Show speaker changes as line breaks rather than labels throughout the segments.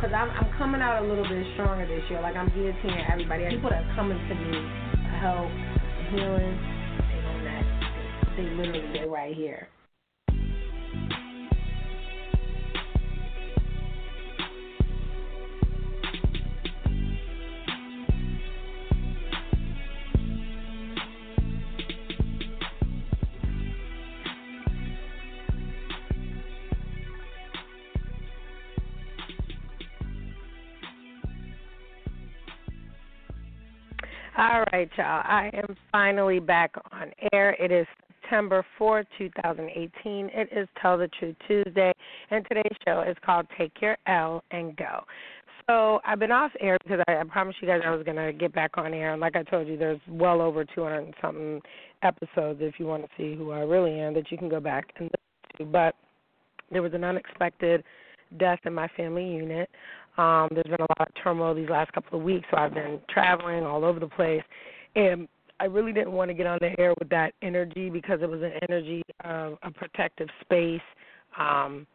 Cause I'm I'm coming out a little bit stronger this year. Like I'm guillotining everybody. People that are coming to me for help, healing, they on that. They literally they right here.
All right, y'all. I am finally back on air. It is September 4, 2018. It is Tell the Truth Tuesday, and today's show is called Take Your L and Go. So I've been off air because I, I promised you guys I was going to get back on air. And like I told you, there's well over 200 and something episodes if you want to see who I really am that you can go back and listen to. But there was an unexpected death in my family unit. Um, there's been a lot of turmoil these last couple of weeks, so I've been traveling all over the place, and I really didn't want to get on the air with that energy because it was an energy of a protective space, um,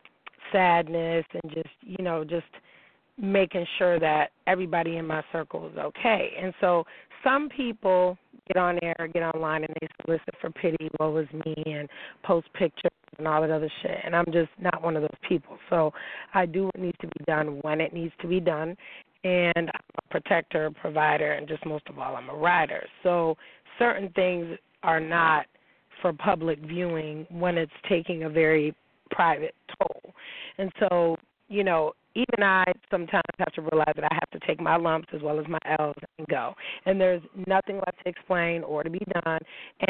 sadness, and just you know just making sure that everybody in my circle is okay. And so some people get on air, get online, and they solicit for pity, woe is me, and post pictures and all that other shit. And I'm just not one of those people. So I do what needs to be done when it needs to be done. And I'm a protector, provider, and just most of all, I'm a rider. So certain things are not for public viewing when it's taking a very private toll. And so, you know, even I sometimes have to realize that I have to take my lumps as well as my L's and go. And there's nothing left to explain or to be done.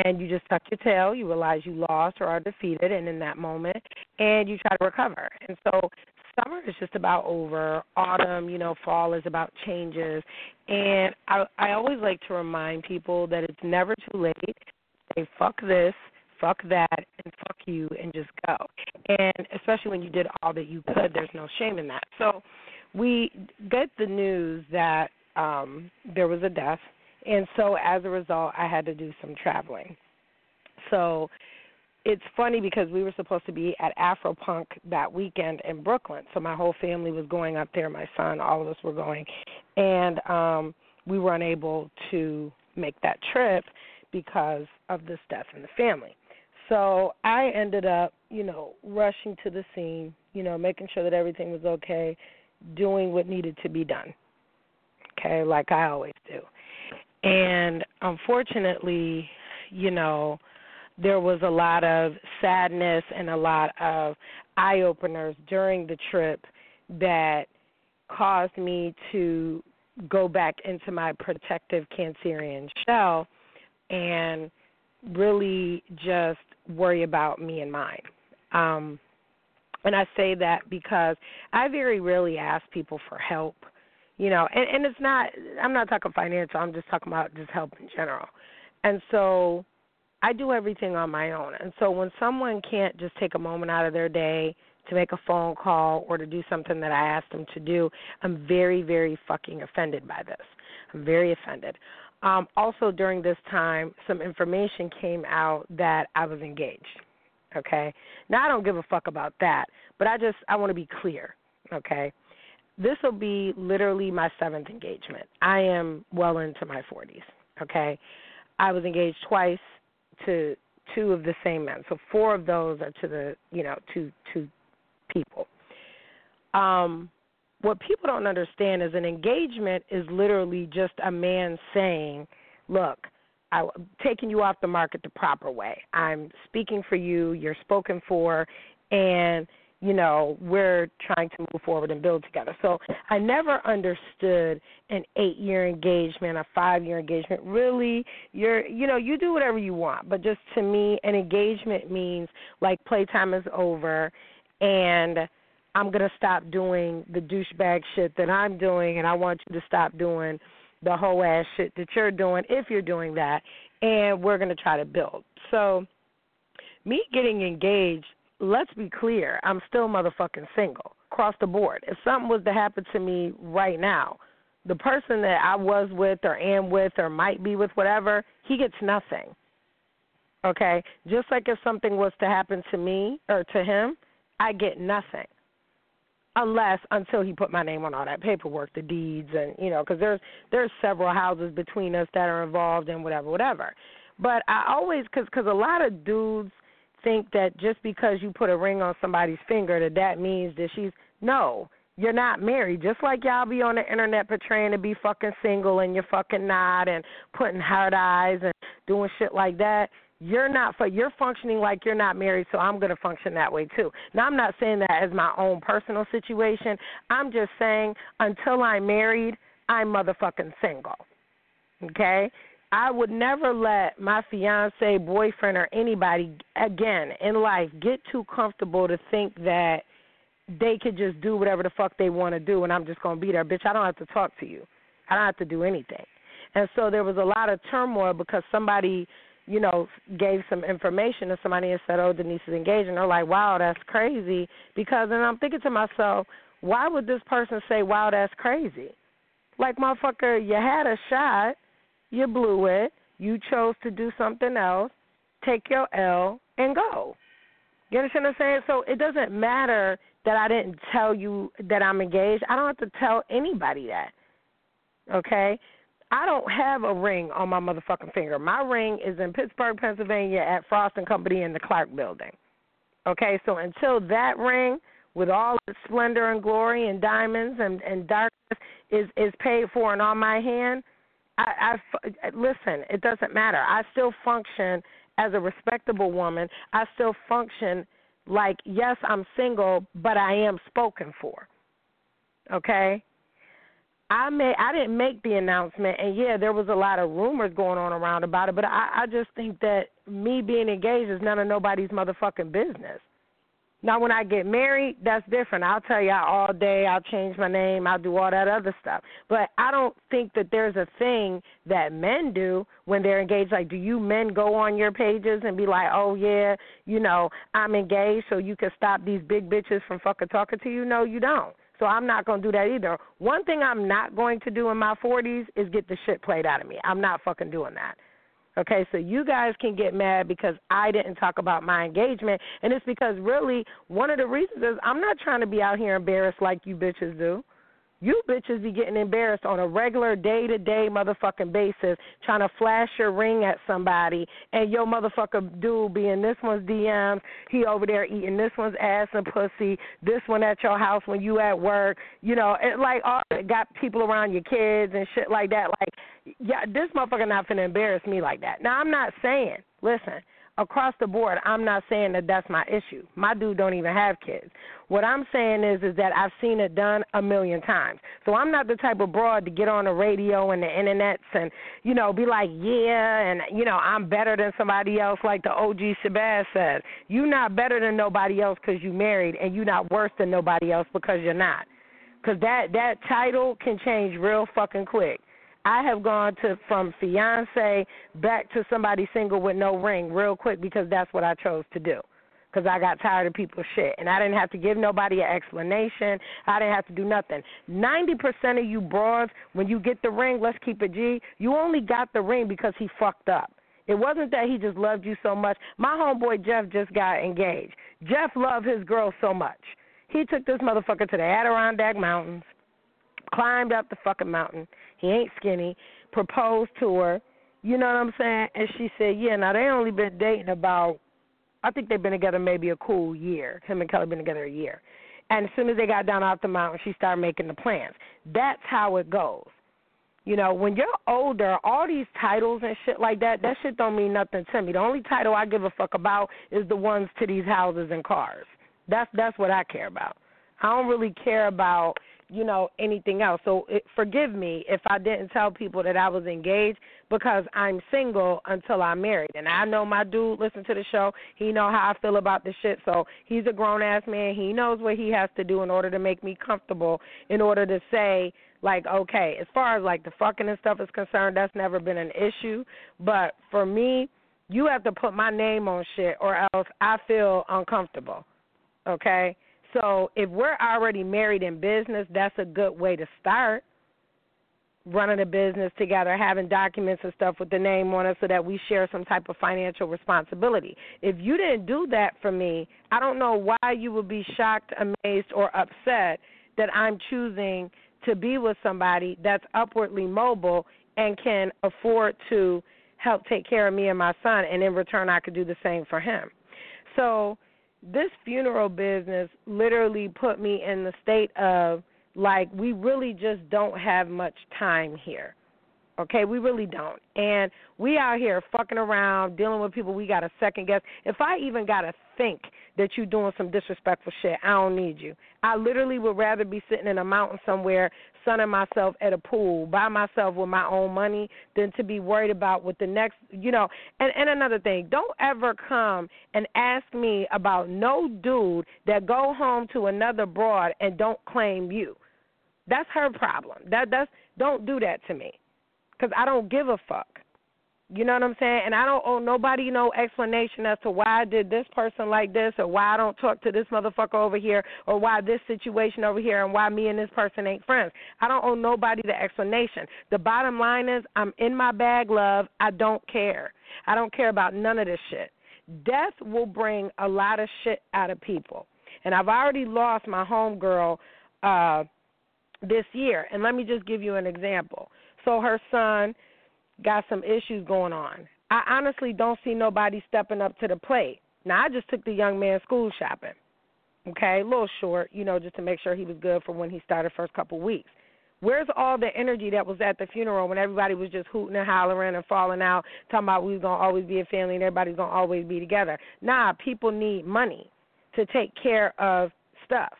And you just tuck your tail, you realize you lost or are defeated, and in that moment, and you try to recover. And so summer is just about over. Autumn, you know, fall is about changes. And I, I always like to remind people that it's never too late. Say, fuck this fuck that and fuck you and just go. And especially when you did all that you could, there's no shame in that. So we get the news that um there was a death and so as a result I had to do some traveling. So it's funny because we were supposed to be at Afropunk that weekend in Brooklyn. So my whole family was going up there, my son, all of us were going. And um we were unable to make that trip because of this death in the family. So I ended up, you know, rushing to the scene, you know, making sure that everything was okay, doing what needed to be done. Okay, like I always do. And unfortunately, you know, there was a lot of sadness and a lot of eye openers during the trip that caused me to go back into my protective Cancerian shell and really just worry about me and mine. Um, and I say that because I very rarely ask people for help. You know, and, and it's not I'm not talking financial, I'm just talking about just help in general. And so I do everything on my own. And so when someone can't just take a moment out of their day to make a phone call or to do something that I asked them to do, I'm very, very fucking offended by this. I'm very offended. Um, also, during this time, some information came out that I was engaged. Okay. Now I don't give a fuck about that, but I just I want to be clear. Okay. This will be literally my seventh engagement. I am well into my 40s. Okay. I was engaged twice to two of the same men. So four of those are to the you know to two people. Um, what people don't understand is an engagement is literally just a man saying, "Look, I'm taking you off the market the proper way. I'm speaking for you. You're spoken for, and you know, we're trying to move forward and build together. So I never understood an eight year engagement, a five year engagement. Really, you're you know, you do whatever you want. But just to me an engagement means like playtime is over and I'm gonna stop doing the douchebag shit that I'm doing and I want you to stop doing the whole ass shit that you're doing if you're doing that and we're gonna try to build. So me getting engaged let's be clear, I'm still motherfucking single across the board. If something was to happen to me right now, the person that I was with or am with or might be with, whatever, he gets nothing. Okay? Just like if something was to happen to me or to him, I get nothing. Unless until he put my name on all that paperwork, the deeds, and you know, because there's there's several houses between us that are involved and whatever, whatever. But I always, because cause a lot of dudes think that just because you put a ring on somebody's finger that that means that she's no you're not married just like y'all be on the internet portraying to be fucking single and you're fucking not and putting hard eyes and doing shit like that you're not for you're functioning like you're not married so i'm going to function that way too now i'm not saying that as my own personal situation i'm just saying until i'm married i'm motherfucking single okay I would never let my fiance, boyfriend, or anybody again in life get too comfortable to think that they could just do whatever the fuck they want to do and I'm just going to be there. Bitch, I don't have to talk to you. I don't have to do anything. And so there was a lot of turmoil because somebody, you know, gave some information to somebody and said, oh, Denise is engaged. And they're like, wow, that's crazy. Because, and I'm thinking to myself, why would this person say, wow, that's crazy? Like, motherfucker, you had a shot you blew it, you chose to do something else, take your L and go. You understand what I'm saying? So it doesn't matter that I didn't tell you that I'm engaged. I don't have to tell anybody that. Okay? I don't have a ring on my motherfucking finger. My ring is in Pittsburgh, Pennsylvania at Frost and Company in the Clark building. Okay, so until that ring with all its splendor and glory and diamonds and, and darkness is is paid for and on my hand, I, I listen. It doesn't matter. I still function as a respectable woman. I still function like yes, I'm single, but I am spoken for. Okay. I made I didn't make the announcement, and yeah, there was a lot of rumors going on around about it. But I, I just think that me being engaged is none of nobody's motherfucking business. Now, when I get married, that's different. I'll tell y'all all day. I'll change my name. I'll do all that other stuff. But I don't think that there's a thing that men do when they're engaged. Like, do you men go on your pages and be like, oh, yeah, you know, I'm engaged so you can stop these big bitches from fucking talking to you? No, you don't. So I'm not going to do that either. One thing I'm not going to do in my 40s is get the shit played out of me. I'm not fucking doing that. Okay, so you guys can get mad because I didn't talk about my engagement, and it's because really one of the reasons is I'm not trying to be out here embarrassed like you bitches do. You bitches be getting embarrassed on a regular day to day motherfucking basis, trying to flash your ring at somebody, and your motherfucker dude be in this one's DMs, he over there eating this one's ass and pussy, this one at your house when you at work, you know, it like all got people around your kids and shit like that. Like, yeah, this motherfucker not finna embarrass me like that. Now I'm not saying, listen, across the board, I'm not saying that that's my issue. My dude don't even have kids. What I'm saying is is that I've seen it done a million times. So I'm not the type of broad to get on the radio and the internets and you know be like, yeah, and you know I'm better than somebody else, like the OG Shabazz says. You're not better than nobody else because you married, and you're not worse than nobody else because you're not. Because that that title can change real fucking quick. I have gone to from fiance back to somebody single with no ring real quick because that's what I chose to do. because I got tired of people's shit. And I didn't have to give nobody an explanation. I didn't have to do nothing. 90% of you broads, when you get the ring, let's keep it G, you only got the ring because he fucked up. It wasn't that he just loved you so much. My homeboy Jeff just got engaged. Jeff loved his girl so much. He took this motherfucker to the Adirondack Mountains, climbed up the fucking mountain. He ain't skinny. Proposed to her. You know what I'm saying? And she said, "Yeah." Now they only been dating about, I think they've been together maybe a cool year. Him and Kelly been together a year. And as soon as they got down off the mountain, she started making the plans. That's how it goes. You know, when you're older, all these titles and shit like that, that shit don't mean nothing to me. The only title I give a fuck about is the ones to these houses and cars. That's that's what I care about. I don't really care about you know anything else. So it, forgive me if I didn't tell people that I was engaged because I'm single until I'm married. And I know my dude listen to the show. He know how I feel about this shit. So he's a grown ass man. He knows what he has to do in order to make me comfortable. In order to say like okay, as far as like the fucking and stuff is concerned, that's never been an issue. But for me, you have to put my name on shit or else I feel uncomfortable. Okay? So if we're already married in business, that's a good way to start running a business together, having documents and stuff with the name on it so that we share some type of financial responsibility. If you didn't do that for me, I don't know why you would be shocked, amazed, or upset that I'm choosing to be with somebody that's upwardly mobile and can afford to help take care of me and my son, and in return, I could do the same for him. So, this funeral business literally put me in the state of like, we really just don't have much time here. Okay, we really don't. And we out here fucking around, dealing with people we got to second guess. If I even got to think that you're doing some disrespectful shit, I don't need you. I literally would rather be sitting in a mountain somewhere, sunning myself at a pool by myself with my own money than to be worried about what the next, you know. And and another thing, don't ever come and ask me about no dude that go home to another broad and don't claim you. That's her problem. That that's don't do that to me because I don't give a fuck. You know what I'm saying? And I don't owe nobody no explanation as to why I did this person like this or why I don't talk to this motherfucker over here or why this situation over here and why me and this person ain't friends. I don't owe nobody the explanation. The bottom line is I'm in my bag, love. I don't care. I don't care about none of this shit. Death will bring a lot of shit out of people. And I've already lost my homegirl uh this year. And let me just give you an example. So her son got some issues going on. I honestly don't see nobody stepping up to the plate. Now I just took the young man school shopping. Okay, a little short, you know, just to make sure he was good for when he started first couple weeks. Where's all the energy that was at the funeral when everybody was just hooting and hollering and falling out, talking about we was gonna always be a family and everybody's gonna always be together? Nah, people need money to take care of stuff.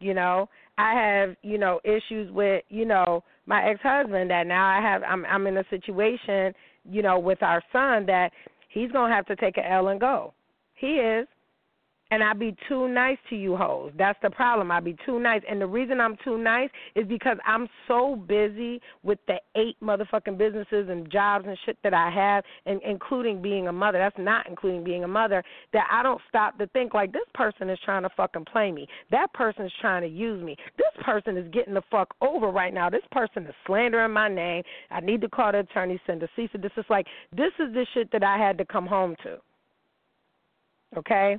You know, I have, you know, issues with, you know, my ex-husband that now I have I'm I'm in a situation, you know, with our son that he's going to have to take a L and go. He is and I be too nice to you hoes. That's the problem. I be too nice. And the reason I'm too nice is because I'm so busy with the eight motherfucking businesses and jobs and shit that I have, and including being a mother. That's not including being a mother. That I don't stop to think like this person is trying to fucking play me. That person is trying to use me. This person is getting the fuck over right now. This person is slandering my name. I need to call the attorney, send a cease and is Like this is the shit that I had to come home to. Okay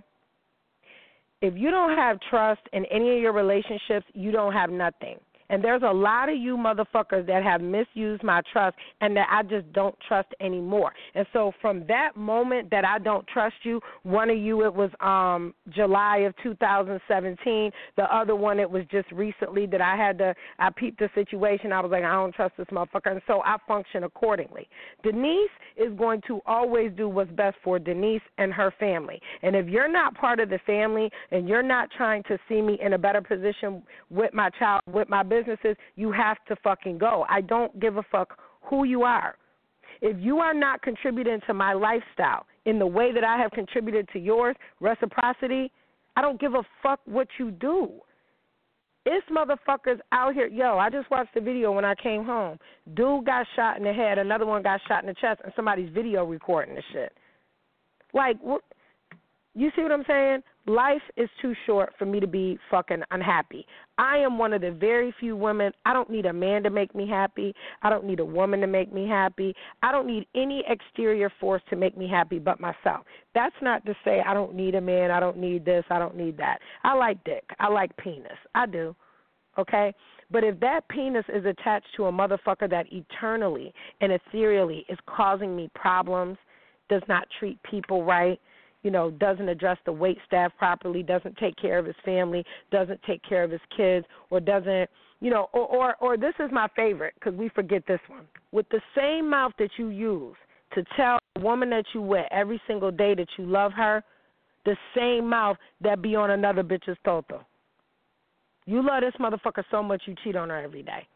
if you don't have trust in any of your relationships, you don't have nothing. And there's a lot of you motherfuckers that have misused my trust and that I just don't trust anymore. And so from that moment that I don't trust you, one of you it was um July of 2017, the other one it was just recently that I had to I peeped the situation. I was like I don't trust this motherfucker and so I function accordingly. Denise is going to always do what's best for Denise and her family. And if you're not part of the family and you're not trying to see me in a better position with my child, with my business businesses, you have to fucking go. I don't give a fuck who you are. If you are not contributing to my lifestyle in the way that I have contributed to yours, reciprocity, I don't give a fuck what you do. It's motherfuckers out here. Yo, I just watched the video when I came home. Dude got shot in the head, another one got shot in the chest, and somebody's video recording the shit. Like, what? You see what I'm saying? Life is too short for me to be fucking unhappy. I am one of the very few women. I don't need a man to make me happy. I don't need a woman to make me happy. I don't need any exterior force to make me happy but myself. That's not to say I don't need a man. I don't need this. I don't need that. I like dick. I like penis. I do. Okay? But if that penis is attached to a motherfucker that eternally and ethereally is causing me problems, does not treat people right, you know, doesn't address the wait staff properly, doesn't take care of his family, doesn't take care of his kids, or doesn't, you know, or or, or this is my favorite because we forget this one. With the same mouth that you use to tell a woman that you with every single day that you love her, the same mouth that be on another bitch's toto. You love this motherfucker so much you cheat on her every day.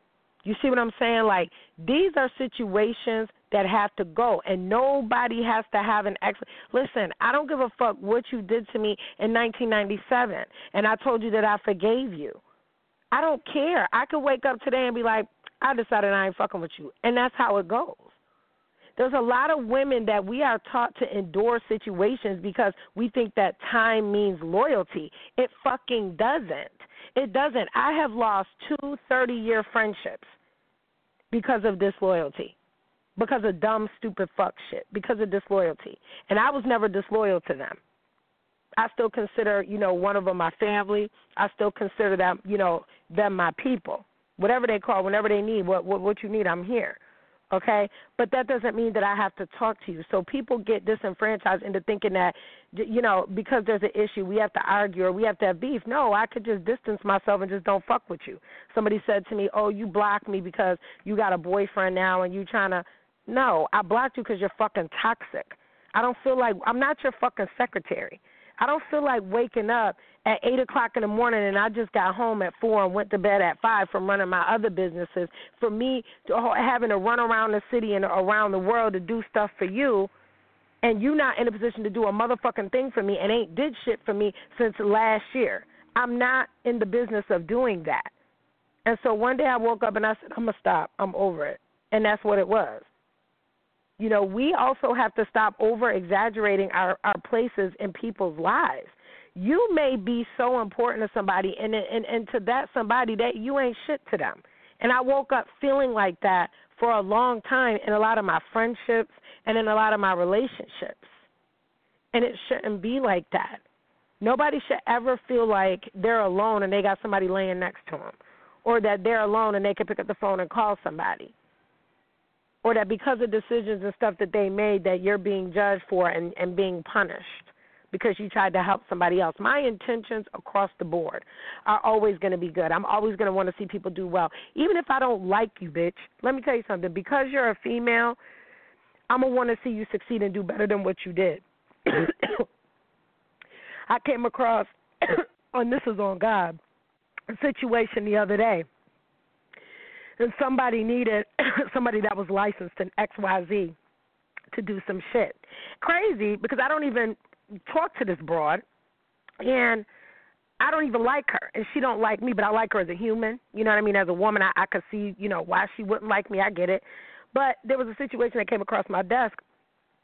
You see what I'm saying? Like these are situations that have to go, and nobody has to have an ex. Listen, I don't give a fuck what you did to me in 1997, and I told you that I forgave you. I don't care. I could wake up today and be like, I decided I ain't fucking with you, and that's how it goes. There's a lot of women that we are taught to endure situations because we think that time means loyalty. It fucking doesn't. It doesn't. I have lost two 30 year friendships because of disloyalty, because of dumb, stupid fuck shit, because of disloyalty. And I was never disloyal to them. I still consider, you know, one of them my family. I still consider them, you know, them my people. Whatever they call, whenever they need, what what, what you need, I'm here okay? But that doesn't mean that I have to talk to you. So people get disenfranchised into thinking that, you know, because there's an issue, we have to argue or we have to have beef. No, I could just distance myself and just don't fuck with you. Somebody said to me, "Oh, you blocked me because you got a boyfriend now and you trying to." No, I blocked you because you're fucking toxic. I don't feel like I'm not your fucking secretary. I don't feel like waking up at eight o'clock in the morning and I just got home at four and went to bed at five from running my other businesses. For me to having to run around the city and around the world to do stuff for you, and you not in a position to do a motherfucking thing for me and ain't did shit for me since last year. I'm not in the business of doing that. And so one day I woke up and I said, I'm gonna stop. I'm over it. And that's what it was. You know, we also have to stop over exaggerating our, our places in people's lives. You may be so important to somebody and, and and to that somebody that you ain't shit to them. And I woke up feeling like that for a long time in a lot of my friendships and in a lot of my relationships. And it shouldn't be like that. Nobody should ever feel like they're alone and they got somebody laying next to them, or that they're alone and they can pick up the phone and call somebody or that because of decisions and stuff that they made that you're being judged for and, and being punished because you tried to help somebody else. My intentions across the board are always going to be good. I'm always going to want to see people do well. Even if I don't like you, bitch, let me tell you something. Because you're a female, I'm going to want to see you succeed and do better than what you did. I came across, and this is on God, a situation the other day and somebody needed somebody that was licensed in XYZ to do some shit. Crazy because I don't even talk to this broad and I don't even like her and she don't like me, but I like her as a human. You know what I mean? As a woman I, I could see, you know, why she wouldn't like me. I get it. But there was a situation that came across my desk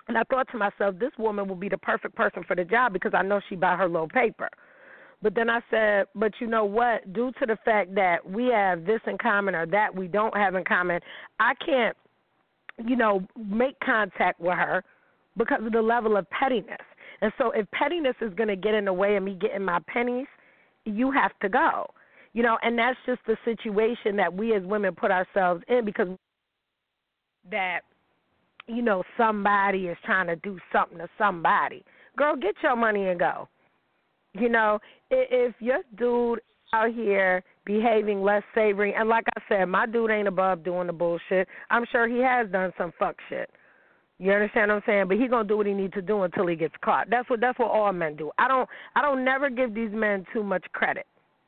and I thought to myself, this woman will be the perfect person for the job because I know she buy her little paper. But then I said, but you know what? Due to the fact that we have this in common or that we don't have in common, I can't, you know, make contact with her because of the level of pettiness. And so if pettiness is going to get in the way of me getting my pennies, you have to go. You know, and that's just the situation that we as women put ourselves in because that you know somebody is trying to do something to somebody. Girl, get your money and go. You know, if your dude out here behaving less savory, and like I said, my dude ain't above doing the bullshit. I'm sure he has done some fuck shit. You understand what I'm saying? But he gonna do what he needs to do until he gets caught. That's what that's what all men do. I don't I don't never give these men too much credit.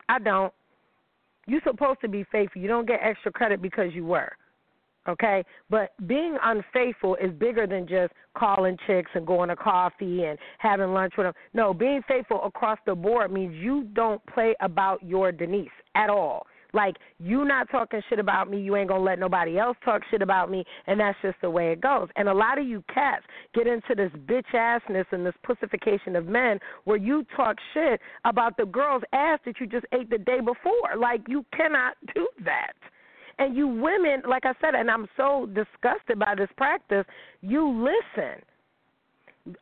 I don't. You're supposed to be faithful. You don't get extra credit because you were okay? But being unfaithful is bigger than just calling chicks and going to coffee and having lunch with them. No, being faithful across the board means you don't play about your Denise at all. Like you not talking shit about me, you ain't gonna let nobody else talk shit about me, and that's just the way it goes. And a lot of you cats get into this bitch assness and this pussification of men where you talk shit about the girl's ass that you just ate the day before. Like you cannot do that. And you women, like I said, and I'm so disgusted by this practice, you listen.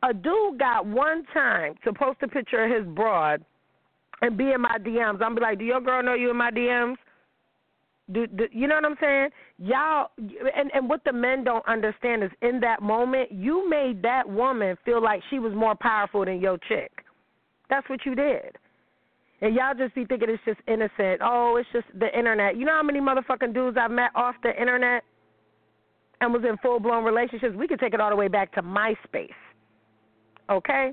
A dude got one time to post a picture of his broad and be in my DMs. I'm be like, do your girl know you in my DMs? Do, do you know what I'm saying? Y'all, and and what the men don't understand is in that moment you made that woman feel like she was more powerful than your chick. That's what you did. And y'all just be thinking it's just innocent. Oh, it's just the internet. You know how many motherfucking dudes I've met off the internet and was in full blown relationships? We could take it all the way back to MySpace. Okay?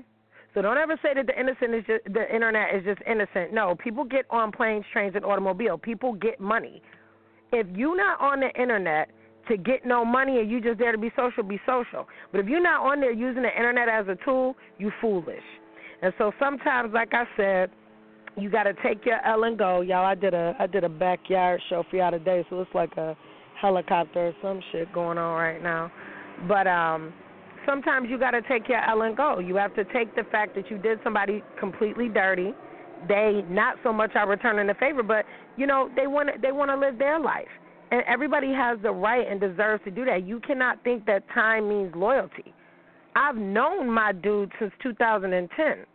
So don't ever say that the innocent is just the internet is just innocent. No, people get on planes, trains, and automobile. People get money. If you're not on the internet to get no money and you just there to be social, be social. But if you're not on there using the internet as a tool, you foolish. And so sometimes, like I said, you got to take your L and go, y'all. I did a I did a backyard show for y'all today, so it's like a helicopter or some shit going on right now. But um sometimes you got to take your L and go. You have to take the fact that you did somebody completely dirty. They not so much are returning the favor, but you know they want they want to live their life, and everybody has the right and deserves to do that. You cannot think that time means loyalty. I've known my dude since 2010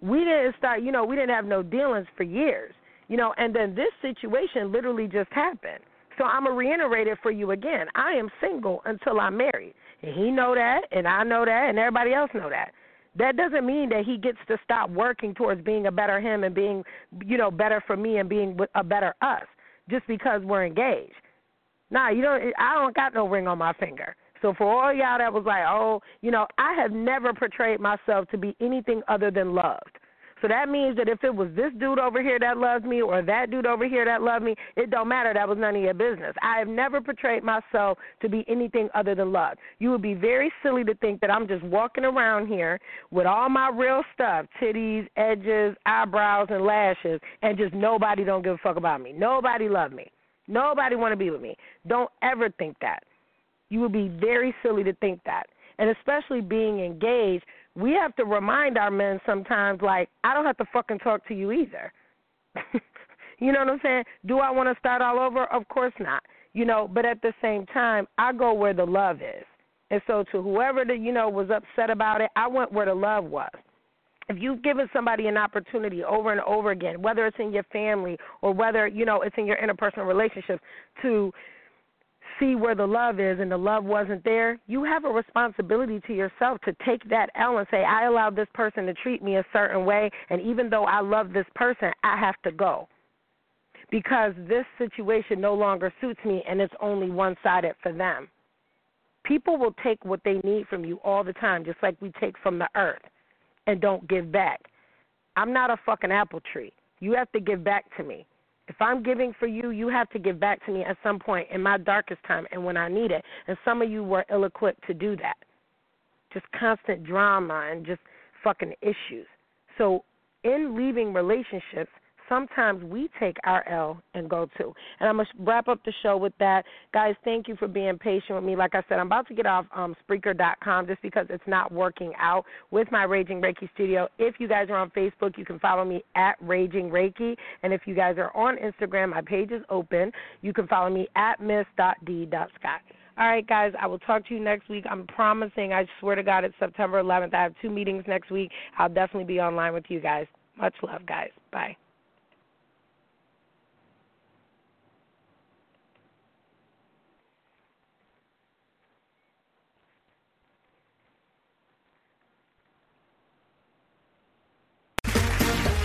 we didn't start, you know, we didn't have no dealings for years, you know, and then this situation literally just happened. So I'm gonna reiterate it for you again. I am single until I'm married, and he know that, and I know that, and everybody else know that. That doesn't mean that he gets to stop working towards being a better him and being, you know, better for me and being a better us just because we're engaged. Nah, you don't. I don't got no ring on my finger. So for all y'all that was like, oh, you know, I have never portrayed myself to be anything other than loved. So that means that if it was this dude over here that loves me or that dude over here that loved me, it don't matter. That was none of your business. I have never portrayed myself to be anything other than love. You would be very silly to think that I'm just walking around here with all my real stuff, titties, edges, eyebrows, and lashes, and just nobody don't give a fuck about me. Nobody love me. Nobody want to be with me. Don't ever think that. You would be very silly to think that. And especially being engaged, we have to remind our men sometimes, like, I don't have to fucking talk to you either. you know what I'm saying? Do I want to start all over? Of course not. You know, but at the same time, I go where the love is. And so to whoever that, you know, was upset about it, I went where the love was. If you've given somebody an opportunity over and over again, whether it's in your family or whether, you know, it's in your interpersonal relationships, to see where the love is and the love wasn't there, you have a responsibility to yourself to take that L and say, I allowed this person to treat me a certain way, and even though I love this person, I have to go. Because this situation no longer suits me and it's only one sided for them. People will take what they need from you all the time, just like we take from the earth and don't give back. I'm not a fucking apple tree. You have to give back to me. If I'm giving for you, you have to give back to me at some point in my darkest time and when I need it. And some of you were ill equipped to do that. Just constant drama and just fucking issues. So, in leaving relationships, sometimes we take our L and go to. And I'm going to wrap up the show with that. Guys, thank you for being patient with me. Like I said, I'm about to get off um, Spreaker.com just because it's not working out with my Raging Reiki studio. If you guys are on Facebook, you can follow me at Raging Reiki. And if you guys are on Instagram, my page is open. You can follow me at miss.d.scott. All right, guys, I will talk to you next week. I'm promising, I swear to God, it's September 11th. I have two meetings next week. I'll definitely be online with you guys. Much love, guys. Bye.